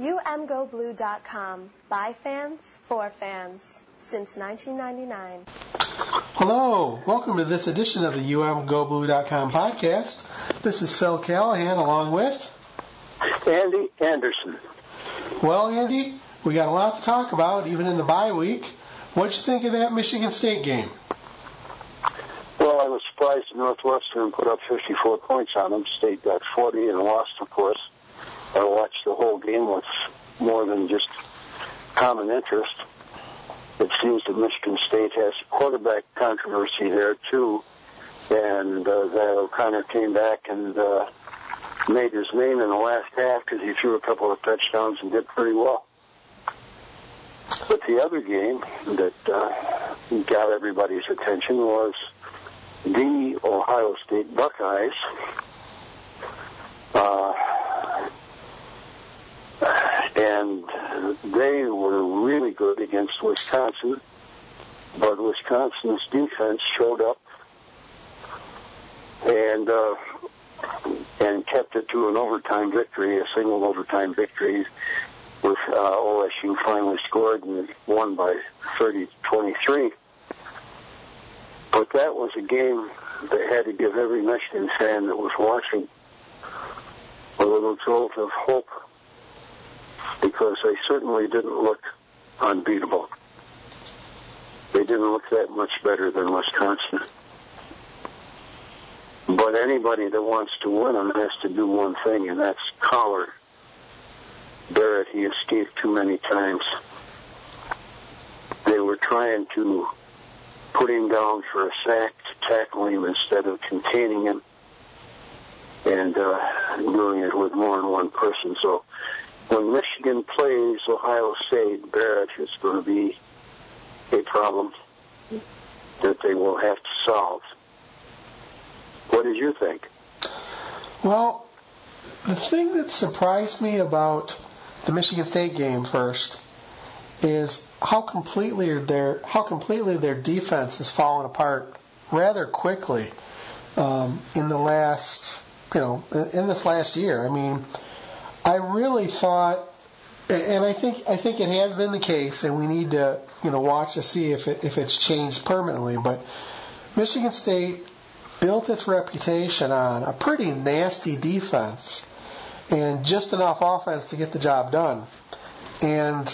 UMGoBlue.com. By fans, for fans. Since 1999. Hello, welcome to this edition of the UMGoBlue.com podcast. This is Phil Callahan along with Andy Anderson. Well, Andy, we got a lot to talk about, even in the bye week. What'd you think of that Michigan State game? Well, I was surprised Northwestern put up 54 points on them. State got 40 and lost, of course. I watched the whole game with more than just common interest. It seems that Michigan State has quarterback controversy there too, and uh, that O'Connor came back and uh, made his name in the last half because he threw a couple of touchdowns and did pretty well. But the other game that uh, got everybody's attention was the Ohio State Buckeyes. Uh, and they were really good against Wisconsin, but Wisconsin's defense showed up and uh, and kept it to an overtime victory, a single overtime victory, with uh, OSU finally scored and won by 30-23. But that was a game that had to give every Michigan fan that was watching a little jolt of hope because they certainly didn't look unbeatable. They didn't look that much better than Wisconsin. But anybody that wants to win them has to do one thing, and that's collar Barrett. He escaped too many times. They were trying to put him down for a sack to tackle him instead of containing him and uh, doing it with more than one person. So when Michigan plays Ohio State, Barrett is going to be a problem that they will have to solve. What did you think? Well, the thing that surprised me about the Michigan State game first is how completely their how completely their defense has fallen apart rather quickly um, in the last you know in this last year. I mean, I really thought, and I think I think it has been the case, and we need to you know watch to see if it, if it's changed permanently. But Michigan State built its reputation on a pretty nasty defense and just enough offense to get the job done. And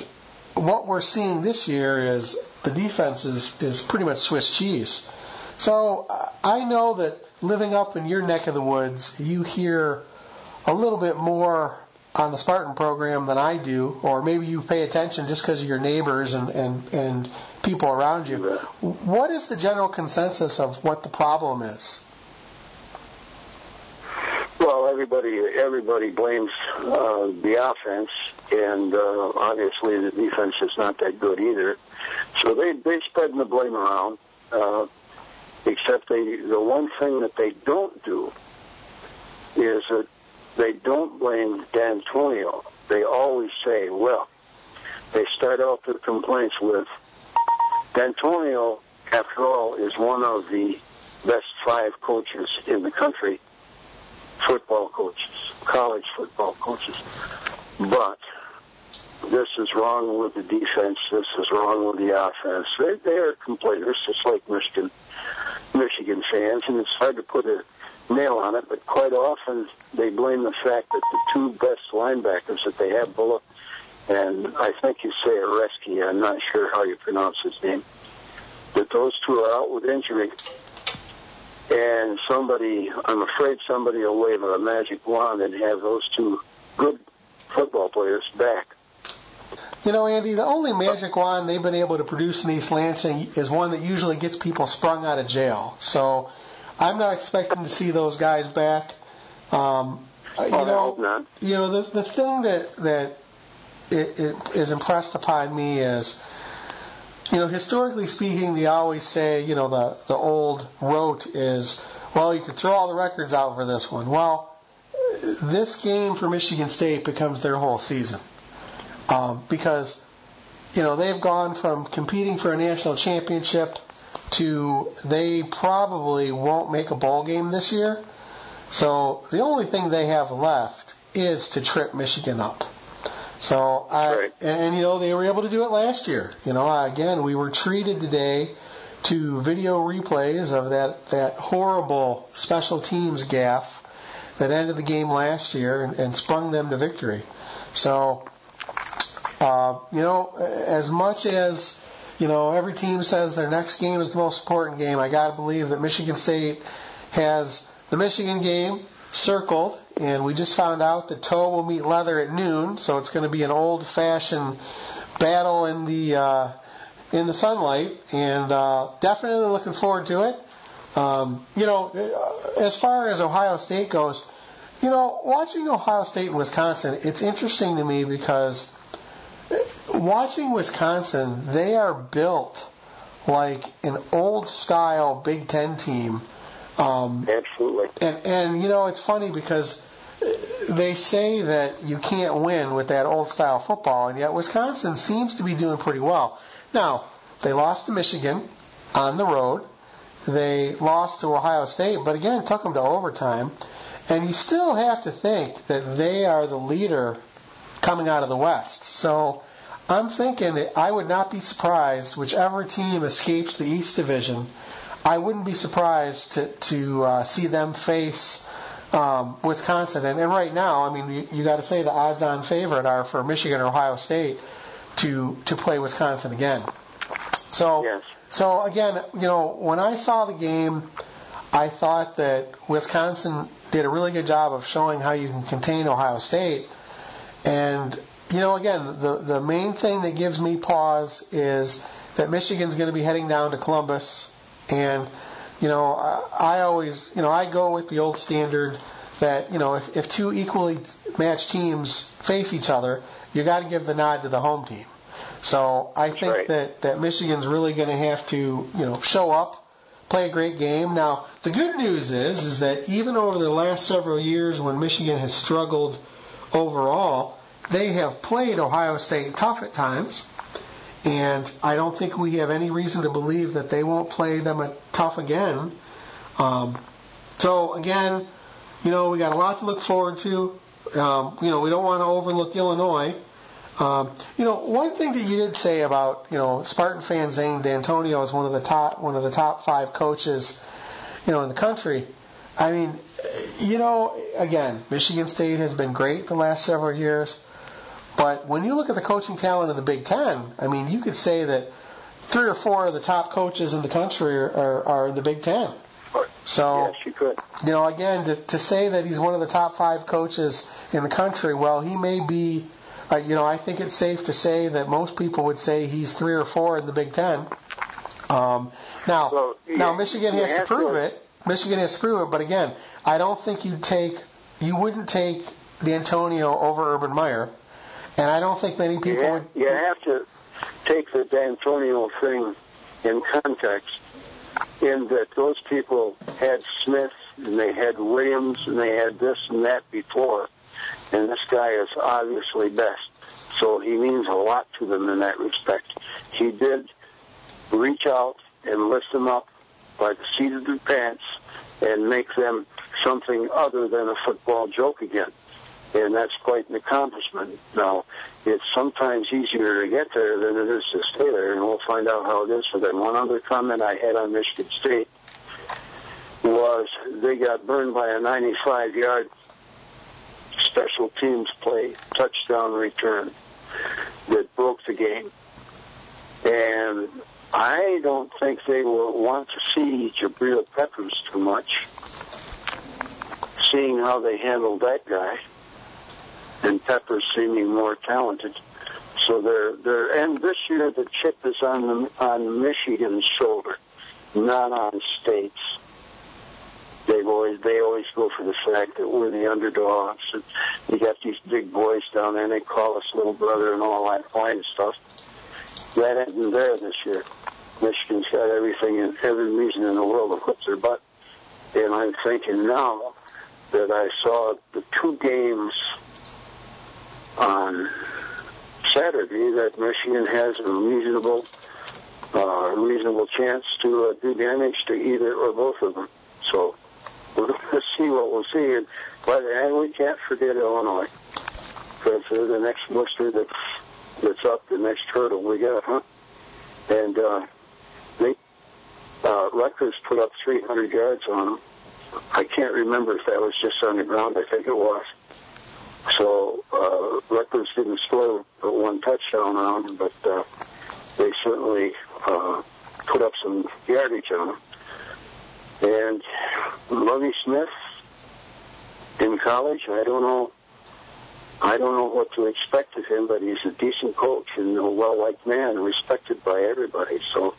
what we're seeing this year is the defense is, is pretty much Swiss cheese. So I know that living up in your neck of the woods, you hear a little bit more on the Spartan program than I do, or maybe you pay attention just because of your neighbors and, and, and people around you. What is the general consensus of what the problem is? Well, everybody everybody blames uh, the offense, and uh, obviously the defense is not that good either. So they they spread the blame around. Uh, except they the one thing that they don't do is that they don't blame Dantonio. They always say, well, they start off their complaints with Dantonio, after all, is one of the best five coaches in the country, football coaches, college football coaches. But this is wrong with the defense. This is wrong with the offense. They, they are complainers, just like Michigan, Michigan fans, and it's hard to put a nail on it, but quite often they blame the fact that the two best linebackers that they have, Bullock and I think you say Areski, I'm not sure how you pronounce his name, that those two are out with injury. And somebody, I'm afraid somebody will wave a magic wand and have those two good football players back. You know, Andy, the only magic wand they've been able to produce in East Lansing is one that usually gets people sprung out of jail. So I'm not expecting to see those guys back. Um, you oh, know, you know the the thing that that it, it is impressed upon me is, you know, historically speaking, they always say, you know, the the old rote is, well, you could throw all the records out for this one. Well, this game for Michigan State becomes their whole season um, because, you know, they've gone from competing for a national championship to they probably won't make a bowl game this year. So the only thing they have left is to trip Michigan up. So I right. and, and you know they were able to do it last year. You know again we were treated today to video replays of that that horrible special teams gaffe that ended the game last year and, and sprung them to victory. So uh, you know as much as you know every team says their next game is the most important game, I got to believe that Michigan State has the Michigan game circled, and we just found out that toe will meet leather at noon, so it's going to be an old-fashioned battle in the uh, in the sunlight, and uh, definitely looking forward to it. Um, you know, as far as Ohio State goes, you know, watching Ohio State and Wisconsin, it's interesting to me because watching Wisconsin, they are built like an old style Big Ten team um, Absolutely. And and you know it's funny because they say that you can't win with that old style football, and yet Wisconsin seems to be doing pretty well. Now they lost to Michigan on the road. They lost to Ohio State, but again, it took them to overtime. And you still have to think that they are the leader coming out of the West. So I'm thinking that I would not be surprised whichever team escapes the East Division I wouldn't be surprised to to uh, see them face um, Wisconsin. And, and right now, I mean, you, you got to say the odds-on favorite are for Michigan or Ohio State to to play Wisconsin again. So yes. so again, you know, when I saw the game, I thought that Wisconsin did a really good job of showing how you can contain Ohio State. And you know, again, the the main thing that gives me pause is that Michigan's going to be heading down to Columbus and, you know, I, I always, you know, I go with the old standard that, you know, if, if two equally matched teams face each other, you got to give the nod to the home team. So I think right. that, that Michigan's really going to have to, you know, show up, play a great game. Now, the good news is, is that even over the last several years when Michigan has struggled overall, they have played Ohio State tough at times. And I don't think we have any reason to believe that they won't play them tough again. Um, so again, you know, we got a lot to look forward to. Um, you know, we don't want to overlook Illinois. Um, you know, one thing that you did say about you know Spartan fan Zane Dantonio is one of the top one of the top five coaches, you know, in the country. I mean, you know, again, Michigan State has been great the last several years. But when you look at the coaching talent in the Big Ten, I mean, you could say that three or four of the top coaches in the country are, are, are in the Big Ten. So, yes, you could. You know, again, to, to say that he's one of the top five coaches in the country, well, he may be. Uh, you know, I think it's safe to say that most people would say he's three or four in the Big Ten. Um, now, well, now Michigan has to prove to. it. Michigan has to prove it, but again, I don't think you'd take, you wouldn't take Dantonio over Urban Meyer. And I don't think many people you would. You have to take the Dantonio thing in context, in that those people had Smith and they had Williams and they had this and that before, and this guy is obviously best. So he means a lot to them in that respect. He did reach out and lift them up by the seat of their pants and make them something other than a football joke again and that's quite an accomplishment. Now, it's sometimes easier to get there than it is to stay there, and we'll find out how it is for them. One other comment I had on Michigan State was they got burned by a 95-yard special teams play touchdown return that broke the game. And I don't think they will want to see Jabril Peppers too much, seeing how they handled that guy and Pepper seeming more talented. So they're they're and this year the chip is on the, on Michigan's shoulder, not on State's. They've always they always go for the fact that we're the underdogs and we got these big boys down there and they call us little brother and all that kind of stuff. That isn't there this year. Michigan's got everything and every reason in the world to put their butt. And I'm thinking now that I saw the two games on Saturday that Michigan has a reasonable uh, reasonable chance to uh, do damage to either or both of them. So we're going to see what we'll see. And, but and we can't forget Illinois. because they're the next booster that's that's up, the next hurdle we got, huh? And uh, they uh, Rutgers put up 300 yards on them. I can't remember if that was just on the ground. I think it was. So uh, Rutgers didn't score one touchdown on them, but uh, they certainly uh, put up some yardage on them. And Lovie Smith in college, I don't know. I don't know what to expect of him, but he's a decent coach and a well-liked man, respected by everybody. So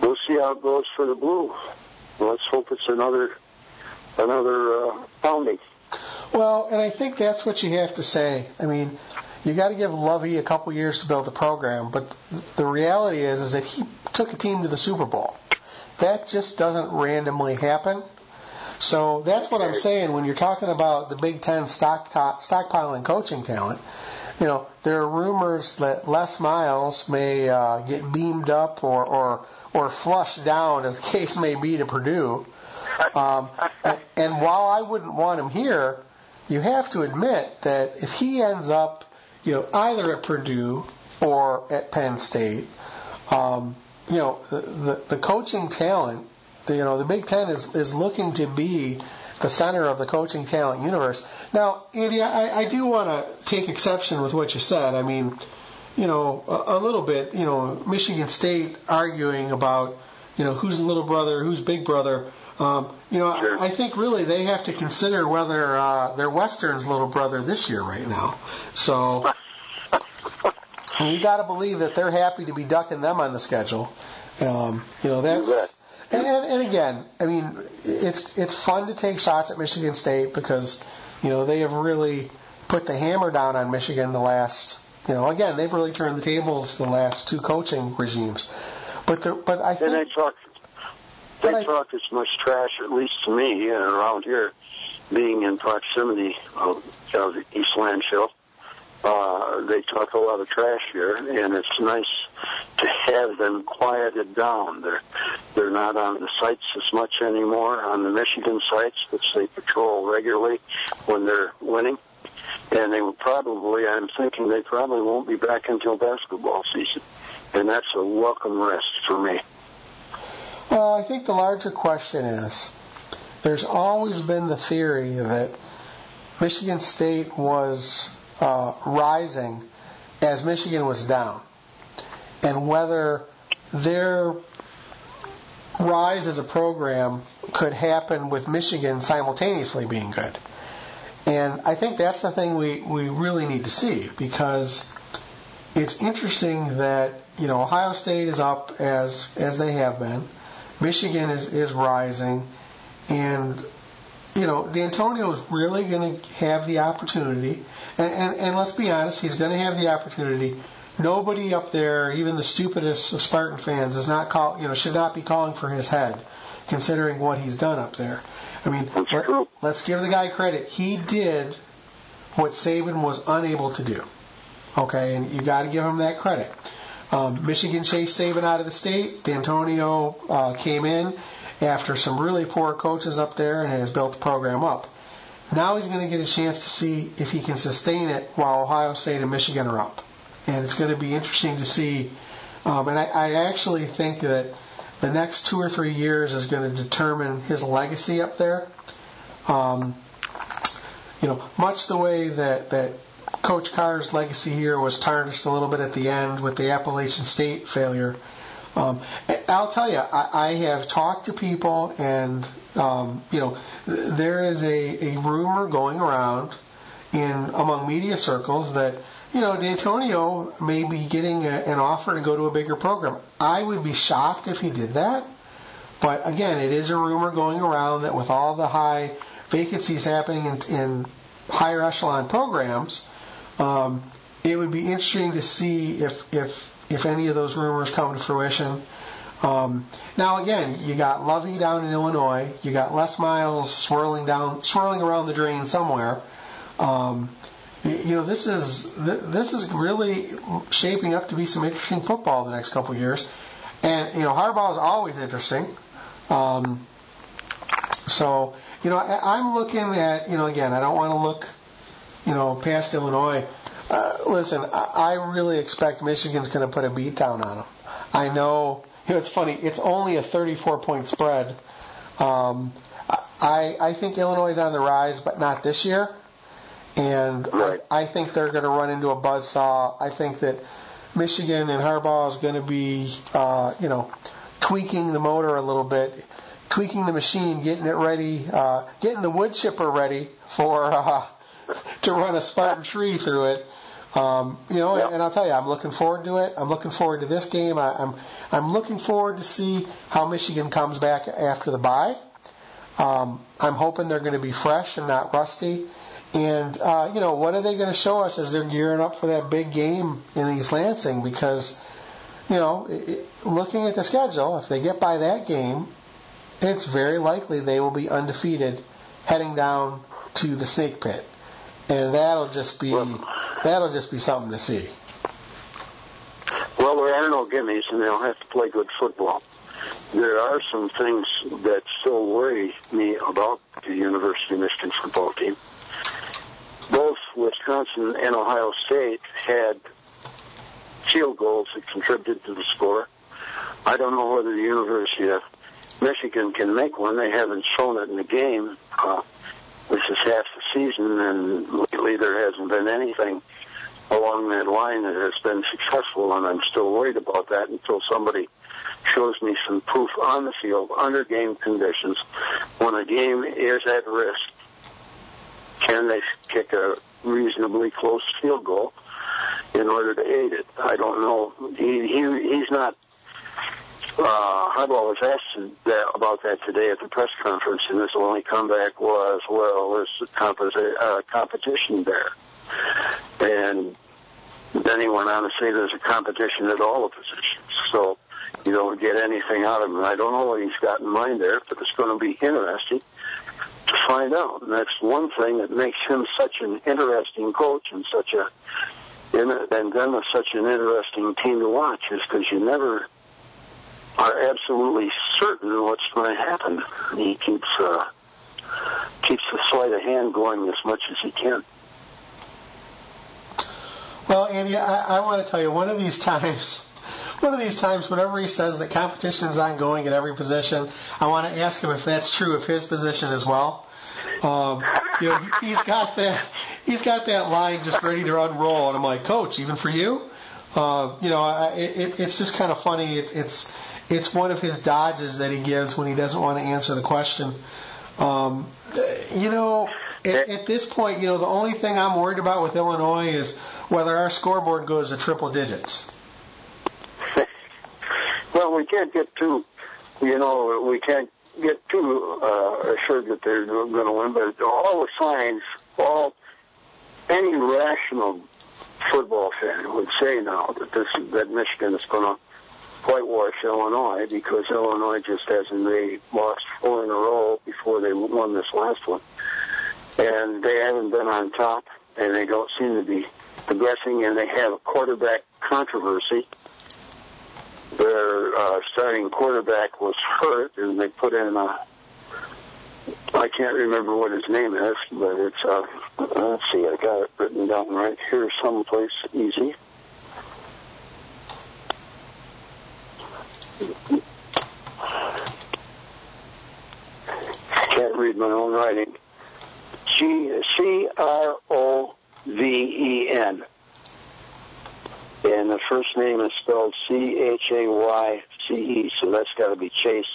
we'll see how it goes for the Blue. Let's hope it's another another uh, founding. Well, and I think that's what you have to say. I mean, you got to give Lovie a couple years to build the program, but the reality is is that he took a team to the Super Bowl. That just doesn't randomly happen. So that's what I'm saying when you're talking about the Big Ten stock stockpiling coaching talent. You know, there are rumors that Les Miles may uh, get beamed up or, or or flushed down, as the case may be, to Purdue. Um, and while I wouldn't want him here, you have to admit that if he ends up, you know, either at Purdue or at Penn State, um, you know, the, the, the coaching talent, the, you know, the Big Ten is, is looking to be the center of the coaching talent universe. Now, Andy, I, I do want to take exception with what you said. I mean, you know, a, a little bit, you know, Michigan State arguing about, you know, who's little brother, who's big brother. Um, you know, sure. I, I think really they have to consider whether uh, they're Western's little brother this year right now. So you got to believe that they're happy to be ducking them on the schedule. Um, you know that's. And, and, and again, I mean, it's it's fun to take shots at Michigan State because you know they have really put the hammer down on Michigan the last. You know, again, they've really turned the tables the last two coaching regimes. But the, but I think. And they talk they I, talk as much trash, at least to me, and around here, being in proximity of, of East Landfill. Uh, they talk a lot of trash here, and it's nice to have them quieted down. They're they're not on the sites as much anymore on the Michigan sites, which they patrol regularly when they're winning. And they will probably, I'm thinking, they probably won't be back until basketball season, and that's a welcome rest for me. Well, I think the larger question is there's always been the theory that Michigan State was uh, rising as Michigan was down, and whether their rise as a program could happen with Michigan simultaneously being good. And I think that's the thing we, we really need to see because it's interesting that, you know, Ohio State is up as as they have been. Michigan is, is rising, and you know Dantonio is really going to have the opportunity, and, and, and let's be honest, he's going to have the opportunity. Nobody up there, even the stupidest of Spartan fans, is not call, you know should not be calling for his head, considering what he's done up there. I mean, let, let's give the guy credit. He did what Saban was unable to do. Okay, and you got to give him that credit. Um, Michigan chased Saban out of the state. Dantonio uh, came in after some really poor coaches up there and has built the program up. Now he's going to get a chance to see if he can sustain it while Ohio State and Michigan are up. And it's going to be interesting to see. Um, and I, I actually think that the next two or three years is going to determine his legacy up there. Um, you know, much the way that, that Coach Carr's legacy here was tarnished a little bit at the end with the Appalachian State failure. Um, I'll tell you, I, I have talked to people, and um, you know, there is a, a rumor going around in among media circles that you know Dantonio may be getting a, an offer to go to a bigger program. I would be shocked if he did that, but again, it is a rumor going around that with all the high vacancies happening in, in higher echelon programs, um, it would be interesting to see if if if any of those rumors come to fruition. Um, now again, you got Lovie down in Illinois. You got Les Miles swirling down, swirling around the drain somewhere. Um, you know, this is this is really shaping up to be some interesting football the next couple of years. And you know, Harbaugh is always interesting. Um, so you know, I'm looking at you know again, I don't want to look you know, past Illinois. Uh, listen, I, I really expect Michigan's going to put a beat down on them. I know, you know, it's funny. It's only a 34 point spread. Um, I I think Illinois is on the rise, but not this year. And Right. I, I think they're going to run into a buzzsaw. I think that Michigan and Harbaugh is going to be, uh, you know, tweaking the motor a little bit, tweaking the machine, getting it ready, uh, getting the wood chipper ready for uh, to run a Spartan tree through it. Um, you know, Yeah. and I'll tell you, I'm looking forward to it. I'm looking forward to this game. I, I'm I'm looking forward to see how Michigan comes back after the bye. Um, I'm hoping they're going to be fresh and not rusty. And uh, you know, what are they going to show us as they're gearing up for that big game in East Lansing? Because you know, looking at the schedule, if they get by that game, it's very likely they will be undefeated heading down to the snake pit, and that'll just be that'll just be something to see. Well, there are no gimmies, and they'll have to play good football. There are some things that still worry me about the University of Michigan football team. Wisconsin and Ohio State had field goals that contributed to the score. I don't know whether the University of Michigan can make one. They haven't shown it in the game. Uh, this is half the season, and lately there hasn't been anything along that line that has been successful, and I'm still worried about that until somebody shows me some proof on the field under game conditions when a game is at risk. Can they kick a reasonably close field goal in order to aid it? I don't know. He, he he's not. Uh, Harbaugh was asked that, about that today at the press conference, and his only comeback was, "Well, there's composi- uh, competition there." And then he went on to say there's a competition at all the positions. So you don't get anything out of him. I don't know what he's got in mind there, but it's going to be interesting to find out. And that's one thing that makes him such an interesting coach and such a and is such an interesting team to watch is because you never are absolutely certain what's going to happen. He keeps uh, keeps the sleight of hand going as much as he can. Well, Andy, I, I want to tell you, one of these times, one of these times, whenever he says that competition is ongoing at every position, I want to ask him if that's true of his position as well. Um, you know, he- he's got that, he's got that line just ready to unroll, and I'm like, Coach, even for you, uh, you know, I, it, it's just kind of funny. It, it's, it's one of his dodges that he gives when he doesn't want to answer the question. Um, you know, at, at this point, you know, the only thing I'm worried about with Illinois is whether our scoreboard goes to triple digits. Well, we can't get too, you know, we can't get too uh, assured that they're going to win, but all the signs, all any rational football fan would say now that this that Michigan is going to whitewash Illinois because Illinois just hasn't they lost four in a row before they won this last one, and they haven't been on top, and they don't seem to be progressing, and they have a quarterback controversy their uh, starting quarterback was hurt, and they put in a. I can't remember what his name is, but it's uh, let's see, I got it written down right here someplace easy. Can't read my own writing. G C R O V E N and the first name is spelled C H A Y C E, so that's got to be Chase.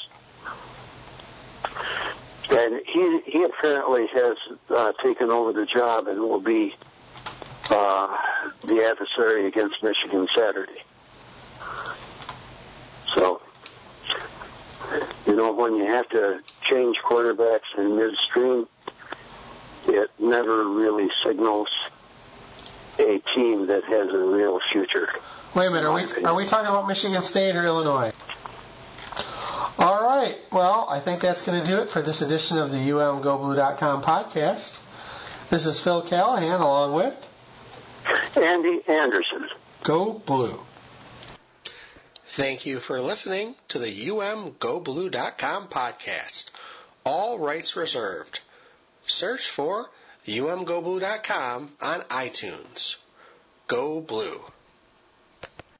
And he he apparently has uh, taken over the job and will be uh, the adversary against Michigan Saturday. So, you know, when you have to change quarterbacks in midstream, it never really signals a team that has a real future. Wait a minute, are we are we talking about Michigan State or Illinois? All right. Well, I think that's going to do it for this edition of the UMGoBlue.com podcast. This is Phil Callahan along with Andy Anderson. Go Blue. Thank you for listening to the UMGoBlue.com podcast. All rights reserved. Search for umgoblue.com on iTunes. Go Blue.